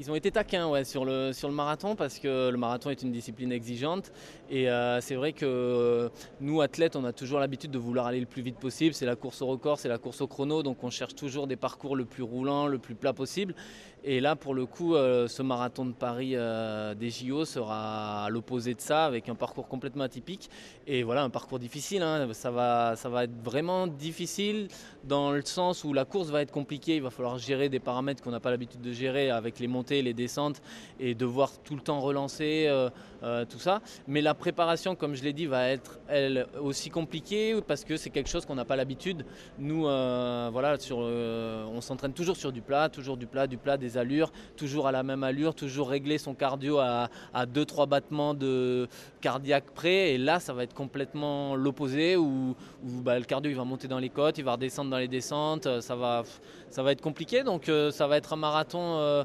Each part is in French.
Ils ont été taquins ouais, sur, le, sur le marathon parce que le marathon est une discipline exigeante et euh, c'est vrai que euh, nous athlètes on a toujours l'habitude de vouloir aller le plus vite possible. C'est la course au record, c'est la course au chrono donc on cherche toujours des parcours le plus roulant, le plus plat possible. Et là pour le coup euh, ce marathon de Paris des JO sera à l'opposé de ça avec un parcours complètement atypique et voilà un parcours difficile. Hein. Ça, va, ça va être vraiment difficile dans le sens où la course va être compliquée. Il va falloir gérer des paramètres qu'on n'a pas l'habitude de gérer avec les montées les descentes et devoir tout le temps relancer euh, euh, tout ça. Mais la préparation, comme je l'ai dit, va être elle aussi compliquée parce que c'est quelque chose qu'on n'a pas l'habitude. Nous, euh, voilà, sur, on s'entraîne toujours sur du plat, toujours du plat, du plat, des allures, toujours à la même allure, toujours régler son cardio à, 2-3 battements de cardiaque près. Et là, ça va être complètement l'opposé où, bah, le cardio il va monter dans les côtes, il va redescendre dans les descentes. Ça va être compliqué. Donc, ça va être un marathon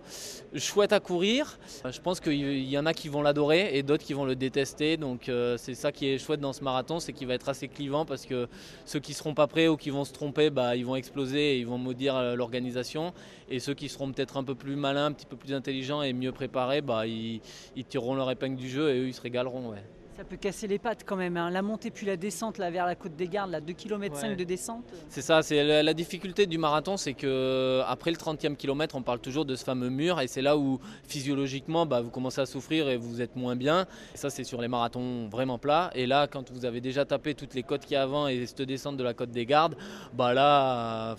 chouette à courir. Je pense qu'il y en a qui vont l'adorer et d'autres qui vont le détester. Donc euh, c'est ça qui est chouette dans ce marathon, c'est qu'il va être assez clivant parce que ceux qui seront pas prêts ou qui vont se tromper, bah, ils vont exploser et ils vont maudire euh, l'organisation. Et ceux qui seront peut-être un peu plus malins, un petit peu plus intelligents et mieux préparés, bah, ils, tireront leur épingle du jeu et eux ils se régaleront. Ça peut casser les pattes quand même. Hein. La montée puis la descente là, vers la côte des Gardes, là, 2 km 5 de descente. C'est ça, c'est la, difficulté du marathon, c'est que après le 30e kilomètre, on parle toujours de ce fameux mur et c'est là où physiologiquement bah, vous commencez à souffrir et vous êtes moins bien. ça, c'est sur les marathons vraiment plats. Et là, quand vous avez déjà tapé toutes les côtes qu'il y a avant et cette descente de la côte des Gardes, bah là,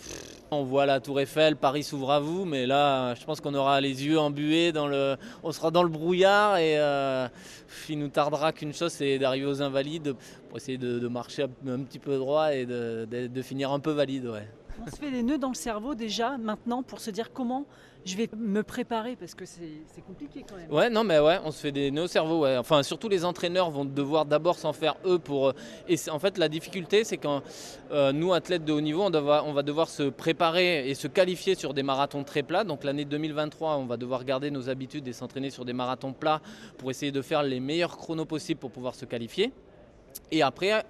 on voit la Tour Eiffel, Paris s'ouvre à vous, mais là, je pense qu'on aura les yeux embués, dans le, on sera dans le brouillard et euh, il nous tardera qu'une chose, c'est d'arriver aux Invalides pour essayer de, marcher un petit peu droit et de, finir un peu valide. Ouais. On se fait des nœuds dans le cerveau déjà maintenant pour se dire comment je vais me préparer parce que c'est compliqué quand même. Ouais, non, mais ouais, on se fait des nœuds au cerveau. Enfin, surtout les entraîneurs vont devoir d'abord s'en faire eux pour. Euh, et en fait, la difficulté, c'est quand euh, nous, athlètes de haut niveau, on va devoir se préparer et se qualifier sur des marathons très plats. Donc l'année 2023, on va devoir garder nos habitudes et s'entraîner sur des marathons plats pour essayer de faire les meilleurs chronos possibles pour pouvoir se qualifier. Et après,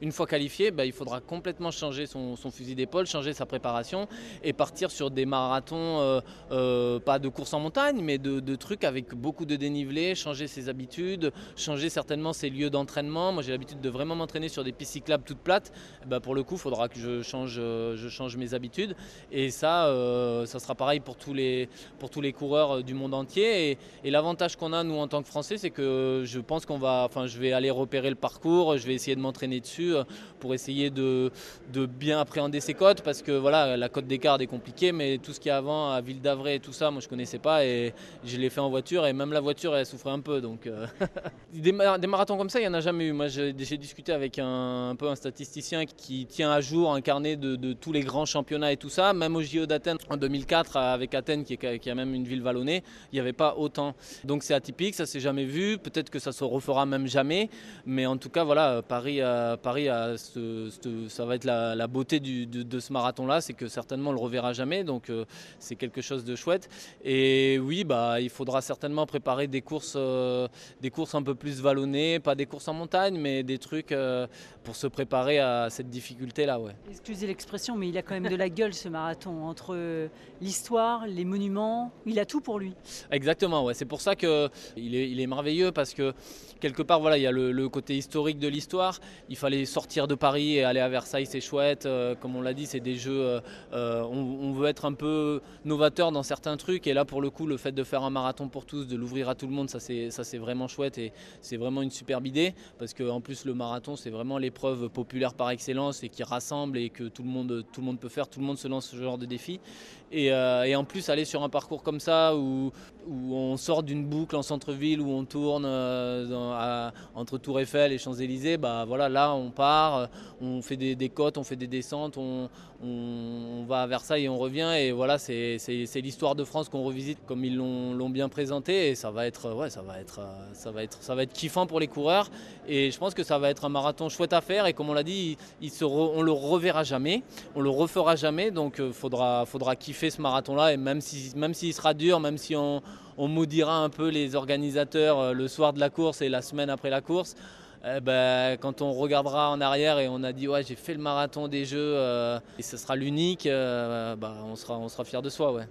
une fois qualifié, bah, il faudra complètement changer son, fusil d'épaule, changer sa préparation et partir sur des marathons, euh, euh, pas de course en montagne, mais de, trucs avec beaucoup de dénivelé, changer ses habitudes, changer certainement ses lieux d'entraînement. Moi, j'ai l'habitude de vraiment m'entraîner sur des pistes cyclables toutes plates. Bah, pour le coup, il faudra que je change, je change mes habitudes. Et ça, euh, ça sera pareil pour tous les, pour tous les coureurs du monde entier. Et, et l'avantage qu'on a, nous, en tant que Français, c'est que je pense qu'on va, enfin, je vais aller repérer parcours, je vais essayer de m'entraîner dessus euh, pour essayer de, de, bien appréhender ces côtes parce que voilà, la côte d'écart est compliquée, mais tout ce qui est avant à Ville d'Avray et tout ça, moi je connaissais pas et je l'ai fait en voiture et même la voiture elle souffrait un peu. Donc euh, des, marathons comme ça, il n'y en a jamais eu. Moi j'ai discuté avec un, peu un statisticien qui tient à jour un carnet de, tous les grands championnats et tout ça, même au JO d'Athènes en 2004 avec Athènes qui, est, qui a même une ville vallonnée, il n'y avait pas autant. Donc c'est atypique, ça s'est jamais vu, peut-être que ça se refera même jamais, mais en tout cas, voilà, Paris, Paris ça va être la, beauté de, ce marathon-là, c'est que certainement on le reverra jamais, donc euh, c'est quelque chose de chouette. Et oui, bah, il faudra certainement préparer des courses, euh, des courses un peu plus vallonnées, pas des courses en montagne, mais des trucs euh, pour se préparer à cette difficulté-là. Ouais. Excusez l'expression, mais il a quand même de la gueule ce marathon, entre l'histoire, les monuments, il a tout pour lui. Exactement, ouais. c'est pour ça qu'il est, il est merveilleux, parce que quelque part, voilà, il y a le, côté historique de l'histoire. Il fallait sortir de Paris et aller à Versailles, c'est chouette. Euh, comme on l'a dit, c'est des jeux. Euh, euh, on, veut être un peu novateur dans certains trucs. Et là, pour le coup, le fait de faire un marathon pour tous, de l'ouvrir à tout le monde, ça c'est vraiment chouette et c'est vraiment une superbe idée parce qu'en plus le marathon, c'est vraiment l'épreuve populaire par excellence et qui rassemble et que tout le monde tout le monde peut faire. Tout le monde se lance ce genre de défi. Et, en plus, aller sur un parcours comme ça où, où on sort d'une boucle en centre-ville où on tourne dans, entre Tour Eiffel et Champs-Élysées, bah voilà, là on part, euh, on fait des, côtes, on fait des descentes, on, va à Versailles et on revient. Et voilà, c'est l'histoire de France qu'on revisite comme ils l'ont bien présenté. Et ça va être, ouais, ça va être, euh, ça va être, ça va être kiffant pour les coureurs. Et je pense que ça va être un marathon chouette à faire. Et comme on l'a dit, il, se on le reverra jamais, on le refera jamais. Donc il euh, faudra, faudra kiffer ce marathon-là. Et même si, même s'il sera dur, même si on on maudira un peu les organisateurs le soir de la course et la semaine après la course. Eh ben, quand on regardera en arrière et on a dit ouais j'ai fait le marathon des jeux euh, et ce sera l'unique, euh, bah, on sera on sera fier de soi ouais.